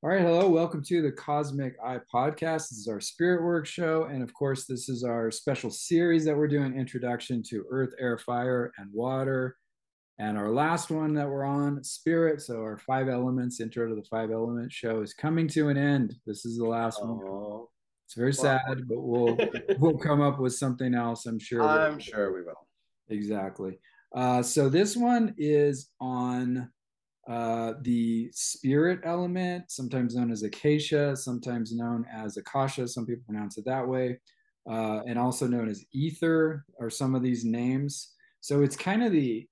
All right, hello, welcome to the Cosmic Eye Podcast. This is our Spirit Work show, and of course, this is our special series that we're doing: Introduction to Earth, Air, Fire, and Water. And our last one that we're on, Spirit. So our five elements intro to the five elements show is coming to an end. This is the last one. Oh, It's very sad, but we'll we'll come up with something else. I'm sure. I'm sure we will. Exactly. Uh, so this one is on uh, the spirit element, sometimes known as acacia, sometimes known as akasha. Some people pronounce it that way, uh, and also known as ether, are some of these names. So it's kind of the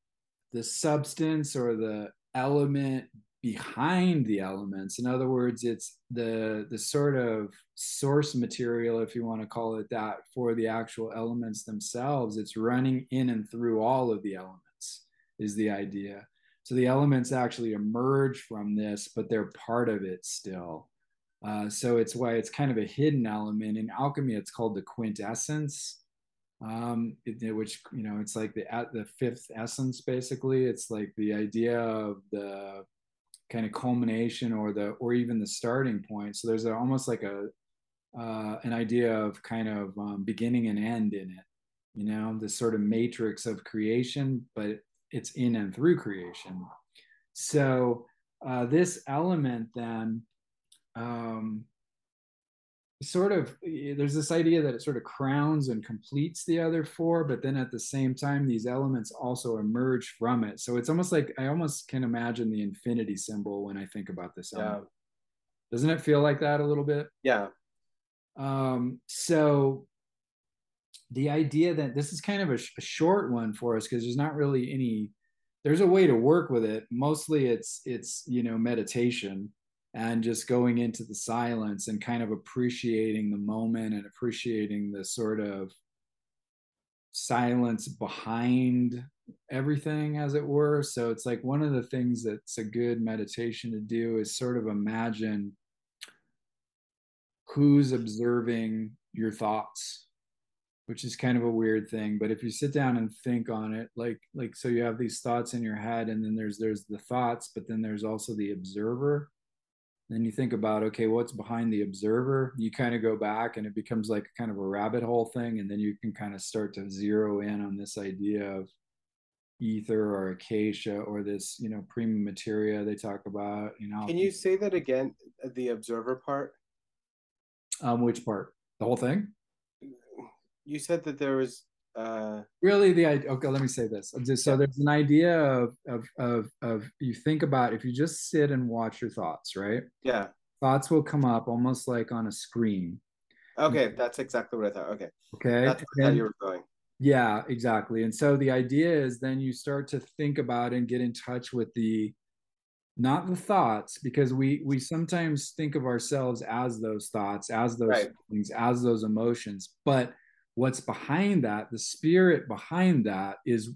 the substance or the element behind the elements. In other words, it's the the sort of source material, if you want to call it that, for the actual elements themselves. It's running in and through all of the elements. Is the idea. So the elements actually emerge from this, but they're part of it still. Uh, so it's why it's kind of a hidden element. In alchemy, it's called the quintessence, um, which you know it's like the the fifth essence. Basically, it's like the idea of the kind of culmination or the or even the starting point. So there's a, almost like a uh, an idea of kind of um, beginning and end in it. You know, this sort of matrix of creation, but it's in and through creation. So uh, this element then um, sort of there's this idea that it sort of crowns and completes the other four, but then at the same time these elements also emerge from it. So it's almost like I almost can imagine the infinity symbol when I think about this element. Yeah. Doesn't it feel like that a little bit? Yeah. Um, so the idea that this is kind of a, sh- a short one for us because there's not really any there's a way to work with it. Mostly it's it's you know meditation and just going into the silence and kind of appreciating the moment and appreciating the sort of silence behind everything as it were. So it's like one of the things that's a good meditation to do is sort of imagine who's observing your thoughts which is kind of a weird thing but if you sit down and think on it like like so you have these thoughts in your head and then there's there's the thoughts but then there's also the observer. Then you think about okay what's behind the observer? You kind of go back and it becomes like kind of a rabbit hole thing and then you can kind of start to zero in on this idea of ether or acacia or this you know prima materia they talk about you know? Can you say that again the observer part? Um which part? The whole thing you said that there was uh... really the idea okay let me say this. So there's an idea of, of of of you think about if you just sit and watch your thoughts right? Yeah. Thoughts will come up almost like on a screen. Okay that's exactly what i thought okay. Okay that's how you were going. Yeah exactly and so the idea is then you start to think about and get in touch with the not the thoughts because we we sometimes think of ourselves as those thoughts as those right. things as those emotions but what's behind that, the spirit behind that is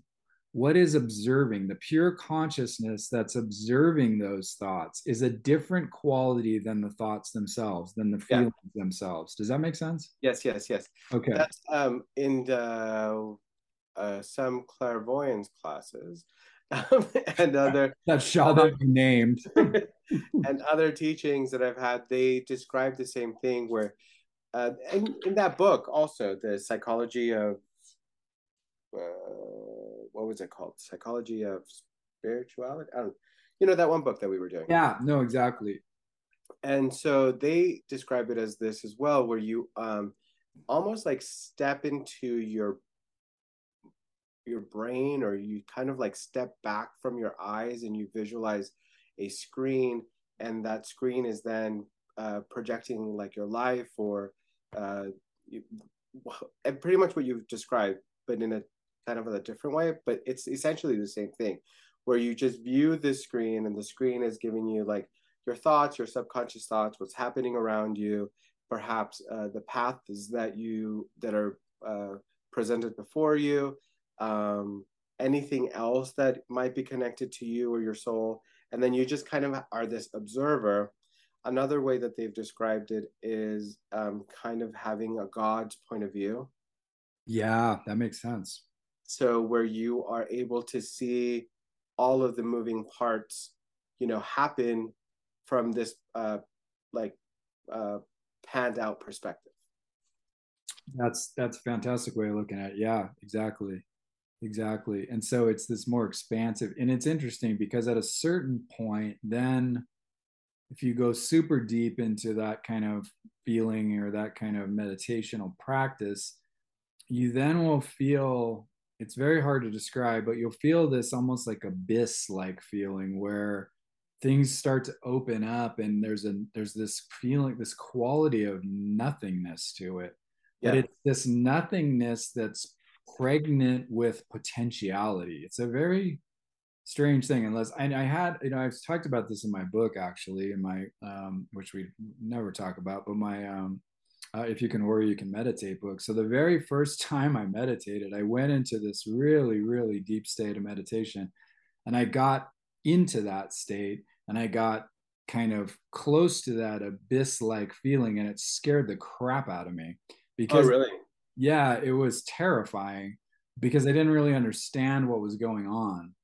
what is observing the pure consciousness that's observing those thoughts is a different quality than the thoughts themselves than the feelings yeah. themselves. Does that make sense? Yes yes yes. Okay. That's um in the, uh, some clairvoyance classes um, and other that shall not be named. and other teachings that i've had they describe the same thing where uh, in, in that book also the psychology of uh, what was it called? Psychology of spirituality? I don't you know that one book that we were doing. Yeah no exactly. And so they describe it as this as well where you um almost like step into your your brain or you kind of like step back from your eyes and you visualize a screen and that screen is then uh, projecting like your life or uh, you, pretty much what you've described, but in a kind of a different way. But it's essentially the same thing, where you just view the screen, and the screen is giving you like your thoughts, your subconscious thoughts, what's happening around you, perhaps uh, the paths that you that are uh, presented before you, um, anything else that might be connected to you or your soul, and then you just kind of are this observer another way that they've described it is um, kind of having a God's point of view. Yeah, that makes sense. So where you are able to see all of the moving parts, you know, happen from this uh, like uh panned out perspective that's that's a fantastic way of looking at it yeah exactly exactly and so it's this more expansive and it's interesting because at a certain point then if you go super deep into that kind of feeling or that kind of meditational practice you then will feel it's very hard to describe but you'll feel this almost like abyss like feeling where things start to open up and there's a there's this feeling this quality of nothingness to it yeah. but it's this nothingness that's pregnant with potentiality it's a very strange thing unless I, I, had you know i've talked about this in my book actually in my um which we never talk about but my um uh, if you can worry you can meditate book. So the very first time i meditated i went into this really really deep state of meditation and i got into that state and i got kind of close to that abyss like feeling and it scared the crap out of me because oh, really? Yeah it was terrifying because i didn't really understand what was going on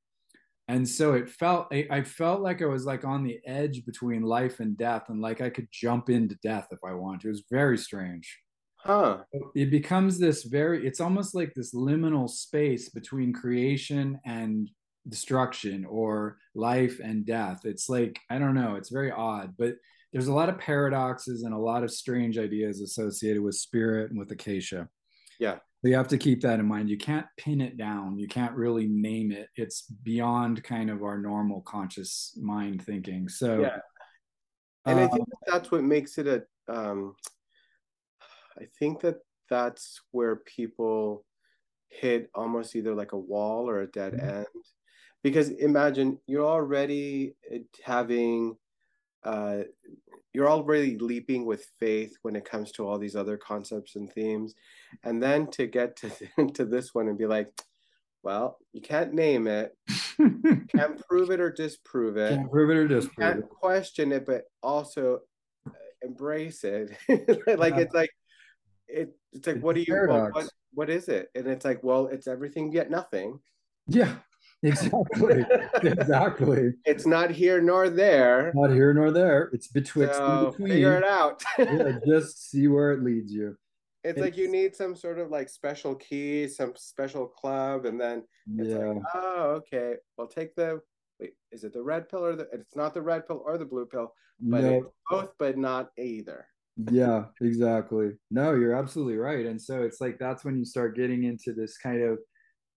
and so it felt I, felt like i was like on the edge between life and death and like i could jump into death if i wanted to. It was very strange. Huh. It becomes this very it's almost like this liminal space between creation and destruction or life and death. It's like i don't know it's very odd but there's a lot of paradoxes and a lot of strange ideas associated with spirit and with acacia. Yeah you have to keep that in mind. You can't pin it down. You can't really name it. It's beyond kind of our normal conscious mind thinking. So, yeah. And uh, I think that that's what makes it a. Um, I think that that's where people hit almost either like a wall or a dead mm-hmm. end. Because imagine you're already having uh, you're already leaping with faith when it comes to all these other concepts and themes. And then to get to to this one and be like well you can't name it. Can't prove it or disprove it. Can't prove it or disprove can't it. question it but also uh, embrace it. Like yeah. it's like it, it's like it's what do you well, what, what is it? And it's like well it's everything yet nothing. Yeah exactly. Exactly. It's not here nor there. Not here nor there. It's betwixt so between. figure it out. Yeah, just see where it leads you. It's, it's, like you need some sort of like special key some special club and then it's yeah. like oh okay. Well take the wait is it the red pill or the it's not the red pill or the blue pill but no. it's both but not either. Yeah exactly. No you're absolutely right. And so it's like that's when you start getting into this kind of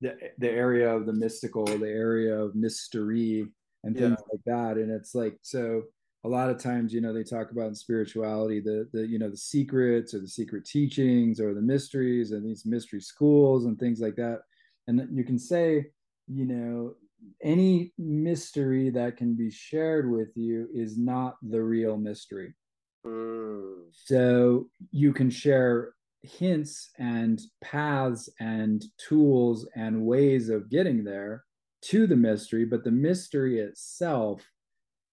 the, the area of the mystical, the area of mystery and things yeah. like that. And it's like, so a lot of times, you know, they talk about in spirituality, the, the, you know, the secrets or the secret teachings or the mysteries and these mystery schools and things like that. And you can say, you know, any mystery that can be shared with you is not the real mystery. Mm. So you can share hints and paths and tools and ways of getting there to the mystery, but the mystery itself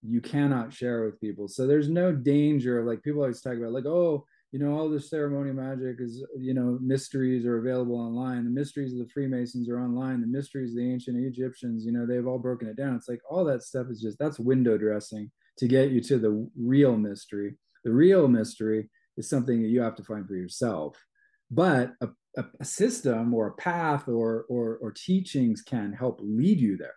you cannot share with people. So there's no danger like people always talk about like, oh, you know, all this ceremonial magic is, you know, mysteries are available online. The mysteries of the Freemasons are online. The mysteries of the ancient Egyptians, you know, they've all broken it down. It's like all that stuff is just that's window dressing to get you to the real mystery. The real mystery is something that you have to find for yourself. But a, a, a system or a path or, or or teachings can help lead you there.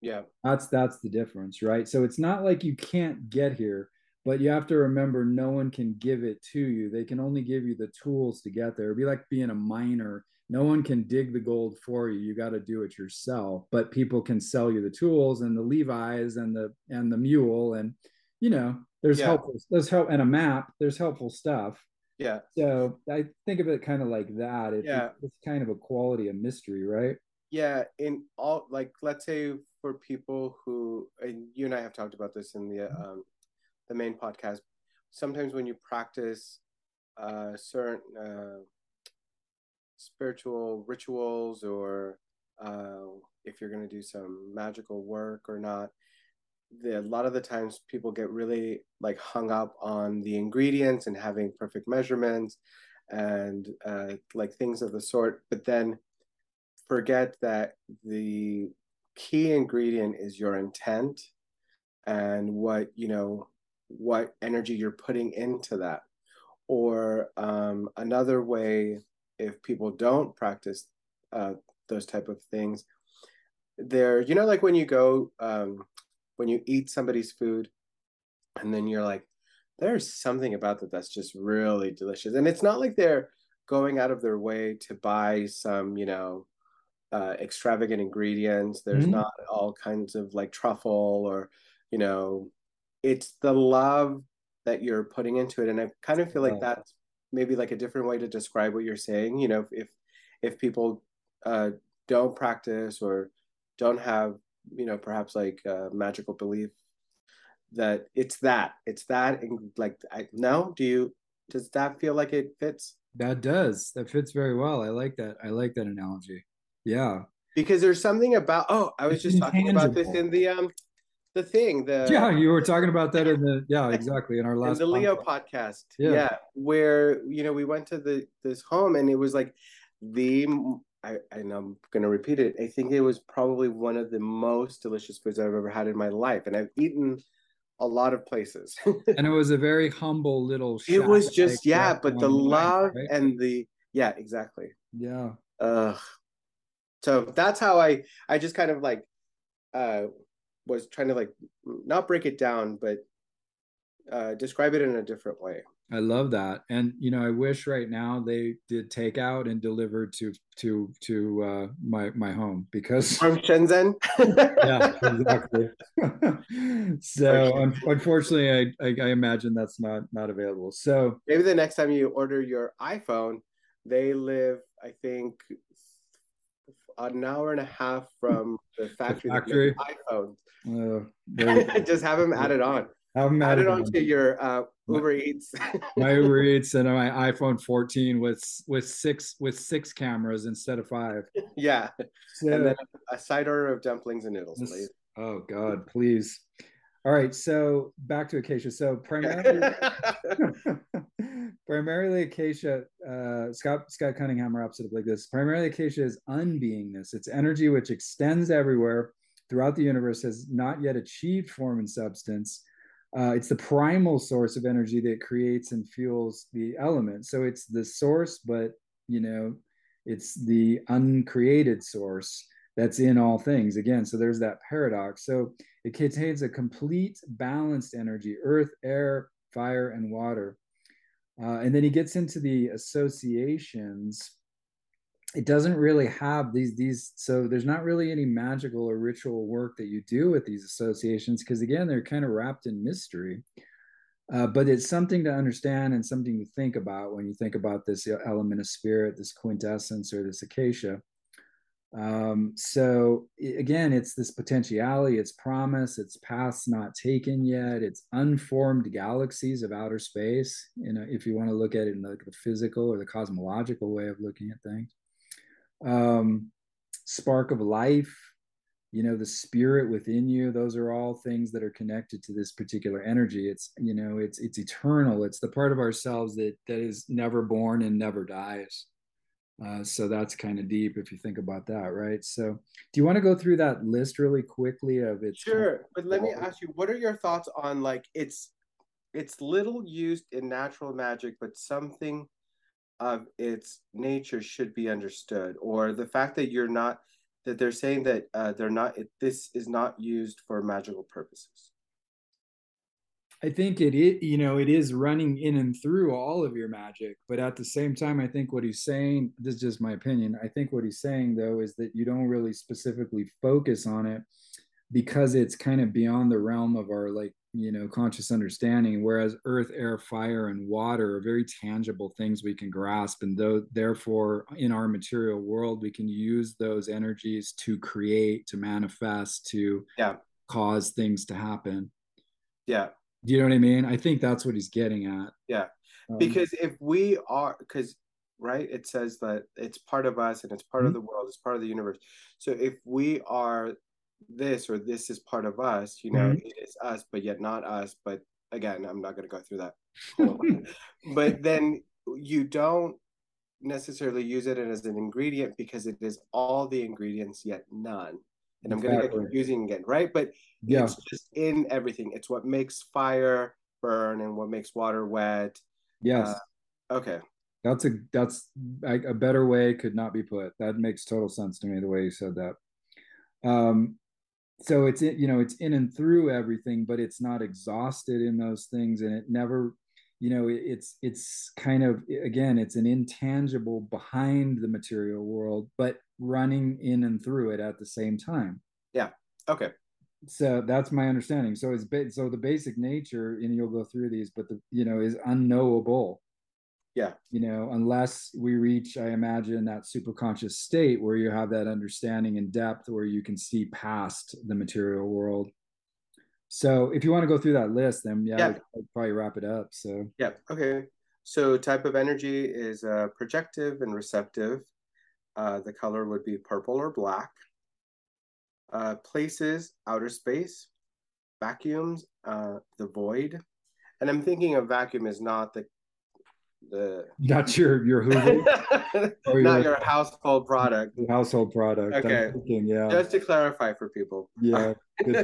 Yeah. That's that's the difference, right? So it's not like you can't get here, but you have to remember no one can give it to you. They can only give you the tools to get there. It'd be like being a miner. No one can dig the gold for you. You got to do it yourself. But people can sell you the tools and the Levi's and the and the mule and you know there's yeah. helpful there's help and a map there's helpful stuff yeah so i think of it kind of like that it, yeah. it's kind of a quality of mystery right yeah in all like let's say for people who and you and i have talked about this in the mm-hmm. um the main podcast sometimes when you practice uh certain uh spiritual rituals or uh if you're going to do some magical work or not the, a lot of the times people get really like hung up on the ingredients and having perfect measurements and uh, like things of the sort but then forget that the key ingredient is your intent and what you know what energy you're putting into that. Or um, another way, if people don't practice uh, those type of things, there, you know, like when you go, um, when you eat somebody's food, and then you're like, there's something about that that's just really delicious, and it's not like they're going out of their way to buy some, you know, uh, extravagant ingredients. There's mm-hmm. not all kinds of like truffle or, you know, it's the love that you're putting into it. And I kind of feel like that's maybe like a different way to describe what you're saying. You know, if if people uh, don't practice or don't have, you know, perhaps like a magical belief that it's that, it's that, and like, I no, do you? Does that feel like it fits? That does. That fits very well. I like that. I like that analogy. Yeah. Because there's something about oh, I was it's just intangible. talking about this in the um the thing, the Yeah, you were talking about that in the yeah, exactly. In our last in the Leo podcast. Yeah. yeah. Where, you know, we went to the this home and it was like the I, and I'm gonna repeat it. I think it was probably one of the most delicious foods I've ever had in my life. And I've eaten a lot of places. and it was a very humble little It was just yeah, but the love right? and the yeah, exactly. Yeah. Uh so that's how I I just kind of like uh was trying to like not break it down, but uh describe it in a different way. I love that. And you know, I wish right now they did takeout and delivered to to to uh my my home because from Shenzhen. yeah, exactly. so un- unfortunately I, I I imagine that's not not available. So maybe the next time you order your iPhone, they live, I think, an hour and a half from the factory, the factory. iPhones. Uh, Just have them added on. Them added, added on to your uh, Uber Eats. my Uber Eats and my iPhone 14 with with six with six cameras instead of five. Yeah, so, and then a side order of dumplings and noodles, this, please. Oh God, please. All right, so back to acacia. So primarily, primarily acacia. Uh, Scott Scott Cunningham wraps it up like this: primarily acacia is unbeingness. It's energy which extends everywhere throughout the universe, has not yet achieved form and substance. Uh, it's the primal source of energy that creates and fuels the elements. So it's the source, but you know, it's the uncreated source that's in all things. Again so there's that paradox. So it contains a complete balanced energy earth air fire and water. Uh, and then he gets into the associations it doesn't really have these these so there's not really any magical or ritual work that you do with these associations because again they're kind of wrapped in mystery uh, but it's something to understand and something to think about when you think about this element of spirit this quintessence or this acacia um, so again, it's this potentiality, it's promise, it's paths not taken yet, it's unformed galaxies of outer space. You know, if you want to look at it in the, the physical or the cosmological way of looking at things. Um, spark of life, you know, the spirit within you. Those are all things that are connected to this particular energy. It's you know, it's it's eternal. It's the part of ourselves that that is never born and never dies. Uh, so that's kind of deep if you think about that, right? So, do you want to go through that list really quickly of it? Sure, but let me ask you, what are your thoughts on like it's it's little used in natural magic, but something of its nature should be understood, or the fact that you're not that they're saying that uh, they're not it, this is not used for magical purposes. I think it, it, you know, it is running in and through all of your magic. But at the same time, I think what he's saying, this is just my opinion. I think what he's saying though is that you don't really specifically focus on it because it's kind of beyond the realm of our like, you know, conscious understanding. Whereas earth, air, fire, and water are very tangible things we can grasp. And though therefore in our material world, we can use those energies to create, to manifest, to yeah. cause things to happen. Yeah do you know what I mean? I think that's what he's getting at. Yeah. Um, because if we are, because, right, it says that it's part of us and it's part mm-hmm. of the world, it's part of the universe. So if we are this or this is part of us, you know, mm-hmm. it is us, but yet not us. But again, I'm not going to go through that. but then you don't necessarily use it as an ingredient because it is all the ingredients yet none and I'm going to get confusing again, right? But yeah. it's just in everything. It's what makes fire burn and what makes water wet. Yes. Uh, okay. That's a that's a, a better way could not be put. That makes total sense to me the way you said that. Um, so it's you know it's in and through everything, but it's not exhausted in those things, and it never you know it's it's kind of again it's an intangible behind the material world but running in and through it at the same time. Yeah. Okay. So that's my understanding. So it's so the basic nature and you'll go through these but the you know is unknowable yeah you know unless we reach i imagine that super conscious state where you have that understanding and depth where you can see past the material world so if you want to go through that list, then yeah, yeah. I'd probably wrap it up. So yeah, okay. So type of energy is uh, projective and receptive. Uh, the color would be purple or black. Uh, places, outer space. Vacuums, uh, the void. And I'm thinking of vacuum is not the the not your your Hoover, or not your, your household product. Household product. Okay. Thinking, yeah. Just to clarify for people. Yeah.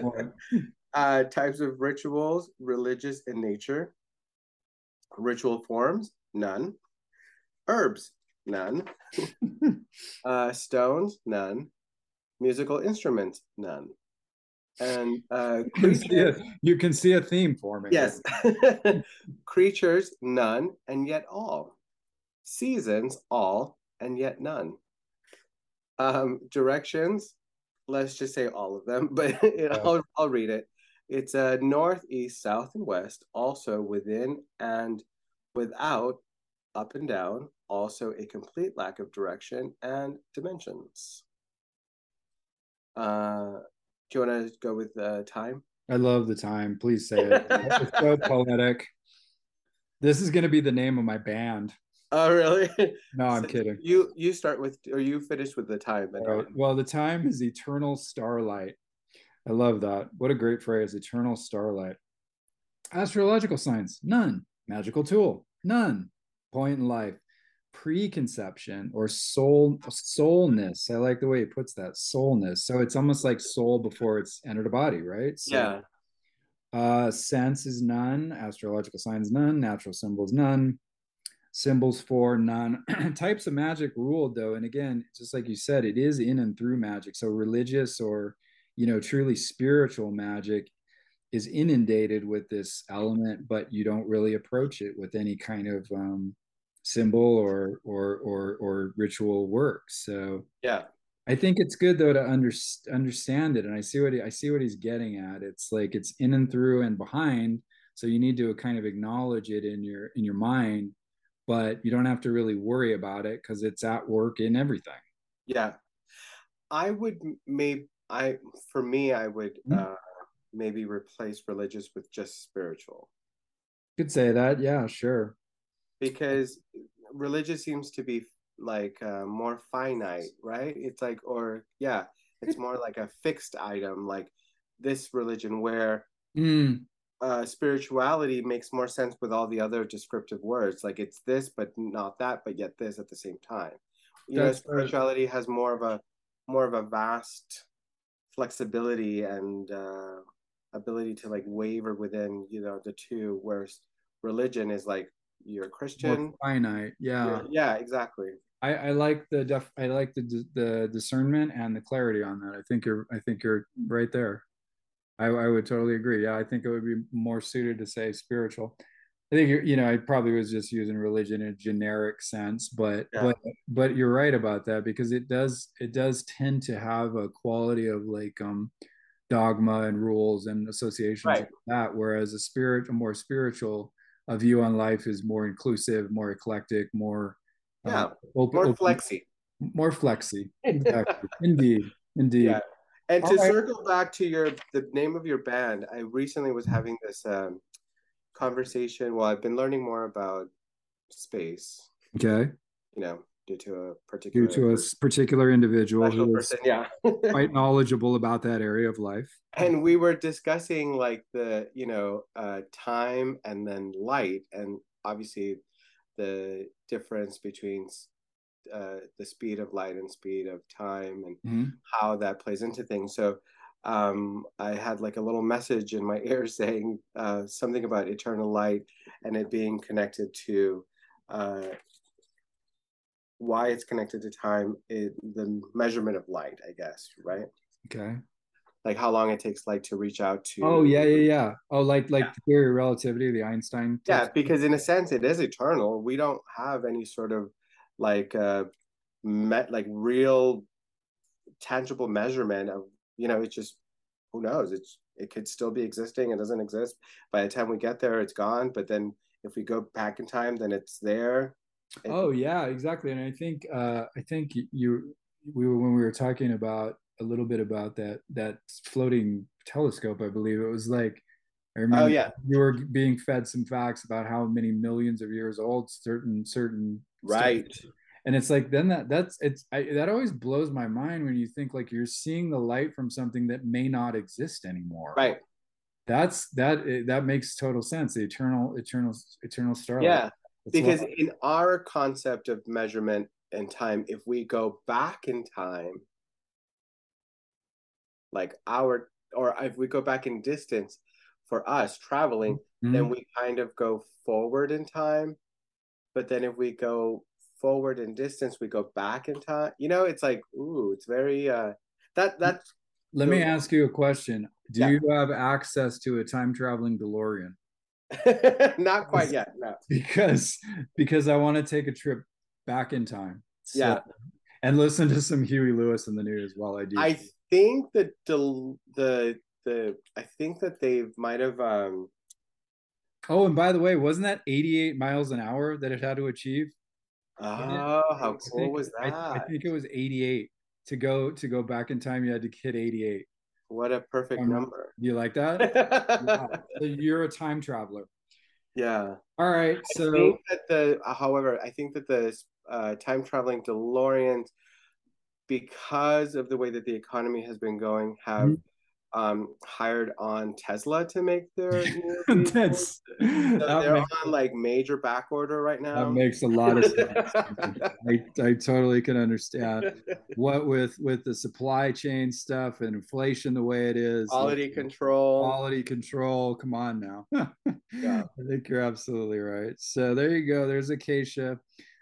Uh, types of rituals, religious in nature. Ritual forms, none. Herbs, none. uh, stones, none. Musical instruments, none. And uh, creatures, you can see a theme forming. Yes. creatures, none, and yet all. Seasons, all, and yet none. Um, directions, let's just say all of them, but you know, I'll, I'll read it. It's a north, east, south, and west, also within and without, up and down, also a complete lack of direction and dimensions. Uh, do you want to go with uh, time? I love the time. Please say it. it's so poetic. This is going to be the name of my band. Oh, really? No, I'm so kidding. You you start with, or you finish with the time. Right. Well, the time is eternal starlight. I love that. What a great phrase, eternal starlight. Astrological signs, none. Magical tool, none. Point in life, preconception or soul soulness. I like the way he puts that soulness. So it's almost like soul before it's entered a body, right? So, yeah. Uh, sense is none. Astrological signs none. Natural symbols none. Symbols for none. Types of magic ruled though, and again, just like you said, it is in and through magic. So religious or you know truly spiritual magic is inundated with this element but you don't really approach it with any kind of um, symbol or or or or ritual work so yeah i think it's good though to under, understand it and i see what he, i see what he's getting at it's like it's in and through and behind so you need to kind of acknowledge it in your in your mind but you don't have to really worry about it because it's at work in everything yeah i would maybe I for me, I would mm-hmm. uh, maybe replace religious with just spiritual. Could say that, yeah, sure. Because religious seems to be like uh, more finite, right? It's like, or yeah, it's more like a fixed item, like this religion, where mm. uh, spirituality makes more sense with all the other descriptive words. Like it's this, but not that, but yet this at the same time. You That's know, spirituality has more of a more of a vast flexibility and uh, ability to like waver within you know the two whereas religion is like you're christian More finite yeah. Yeah exactly. I, I like the def i like the the discernment and the clarity on that. I think you're i think you're right there. I, I would totally agree. Yeah i think it would be more suited to say spiritual. I think you know I probably was just using religion in a generic sense, but yeah. but but you're right about that because it does it does tend to have a quality of like um dogma and rules and associations right. like that, whereas a spirit a more spiritual a view on life is more inclusive, more eclectic, more uh, yeah, uh, open, more open, flexy, more flexy. Exactly. indeed, indeed. Yeah. And to circle back to your the name of your band, I recently was having this um, conversation. Well, I've been learning more about space. Okay. You know, due to a particular due to a particular individual who person, yeah, quite knowledgeable about that area of life. And we were discussing like the you know uh, time and then light, and obviously the difference between uh, the speed of light and speed of time, and mm-hmm. how that plays into things. So um, I had like a little message in my ear saying uh, something about eternal light and it being connected to uh, why it's connected to time, it, the measurement of light, I guess, right? Okay. Like how long it takes light to reach out to. Oh yeah, yeah, yeah. Oh, like like yeah. the theory of relativity, the Einstein. Yeah, because in a sense, it is eternal. We don't have any sort of like uh, met like real tangible measurement of you know it's just who knows it's it could still be existing it doesn't exist by the time we get there it's gone but then if we go back in time then it's there oh yeah exactly and i think uh i think you we were when we were talking about a little bit about that that floating telescope i believe it was like I remember oh, yeah. you were being fed some facts about how many millions of years old certain certain right. and it's like then that that's it's I, that always blows my mind when you think like you're seeing the light from something that may not exist anymore. Right. That's that that makes total sense the eternal eternal eternal star yeah because in our concept of measurement and time if we go back in time like our or if we go back in distance for us traveling mm-hmm. then we kind of go forward in time but then if we go forward in distance, we go back in time. You know, it's like, ooh, it's very uh that that's let me ask you a question. Do yeah. you have access to a time traveling DeLorean? Not quite yet, no. Because because I want to take a trip back in time. So, yeah. And listen to some Huey Lewis and the News while I do. I think that the the the I think that they might have um Oh, and by the way, wasn't that 88 miles an hour that it had to achieve? Oh, how cool think, was that? I, I, think it was 88 to go to go back in time. You had to hit 88. What a perfect um, number. You like that? You're a time traveler. Yeah. All right. So I think that the, however, I think that the uh, time traveling DeLoreans, because of the way that the economy has been going, have mm-hmm um, hired on Tesla to make their That's, so they're makes, on like major back order right now. That makes a lot of sense. I, I totally can understand what with with the supply chain stuff and inflation the way it is. Quality like, control. Quality control. Come on now. yeah. I think you're absolutely right. So there you go. There's Acacia.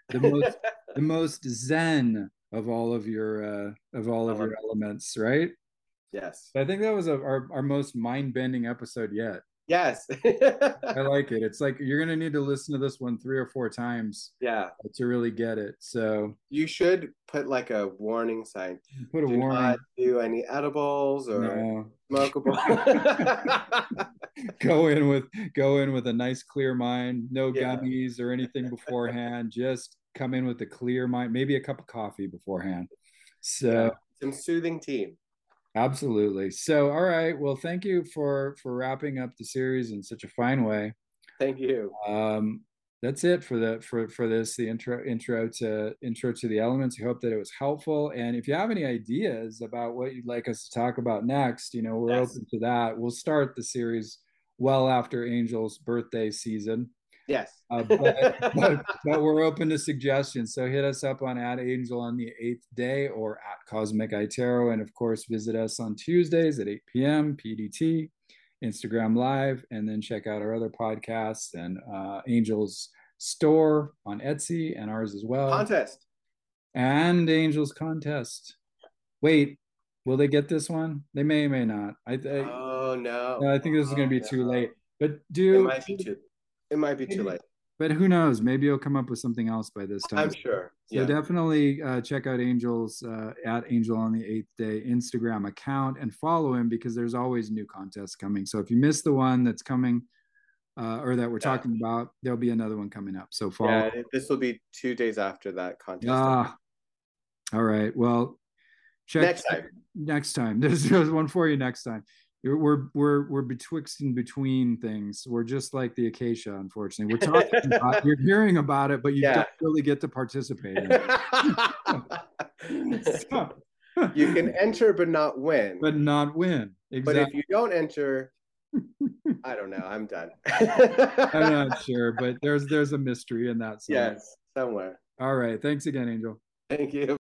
The most the most zen of all of your uh of all of your elements, right? Yes. I think that was a, our, our most mind bending episode yet. Yes. I like it. It's like you're going to need to listen to this one three or four times. Yeah. To really get it. So you should put like a warning sign. Put a do warning. Not do any edibles or no. go in with go in with a nice clear mind. No yeah. gummies or anything beforehand. Just come in with a clear mind. Maybe a cup of coffee beforehand. So some soothing tea. Absolutely. So, all right. Well, thank you for for wrapping up the series in such a fine way. Thank you. Um, that's it for the for for this the intro intro to intro to the elements. I hope that it was helpful. And if you have any ideas about what you'd like us to talk about next, you know, we're yes. open to that. We'll start the series well after Angel's birthday season. Yes. uh, but, but, but, we're open to suggestions. So hit us up on at Angel on the eighth day or at Cosmic Itero. And of course, visit us on Tuesdays at 8 p.m. PDT, Instagram Live, and then check out our other podcasts and uh, Angel's store on Etsy and ours as well. Contest. And Angel's contest. Wait, will they get this one? They may, may not. I, I oh no. I think this is going to be oh, too late. But do it might be too it might be too late. But who knows? Maybe you'll come up with something else by this time. I'm sure. So yeah. definitely uh, check out Angel's uh, at Angel on the Eighth Day Instagram account and follow him because there's always new contests coming. So if you miss the one that's coming uh, or that we're yeah. talking about, there'll be another one coming up. So follow. Yeah, this will be two days after that contest. Ah, all right. Well, check next time. Next time. There's, there's one for you next time we're we're we're betwixt and between things. We're just like the acacia, unfortunately. We're talking about you're hearing about it, but you yeah. don't really get to participate. so, you can enter but not win. But not win. Exactly. But if you don't enter, I don't know. I'm done. I'm not sure, but there's there's a mystery in that. Somewhere. Yes, somewhere. All right. Thanks again, Angel. Thank you.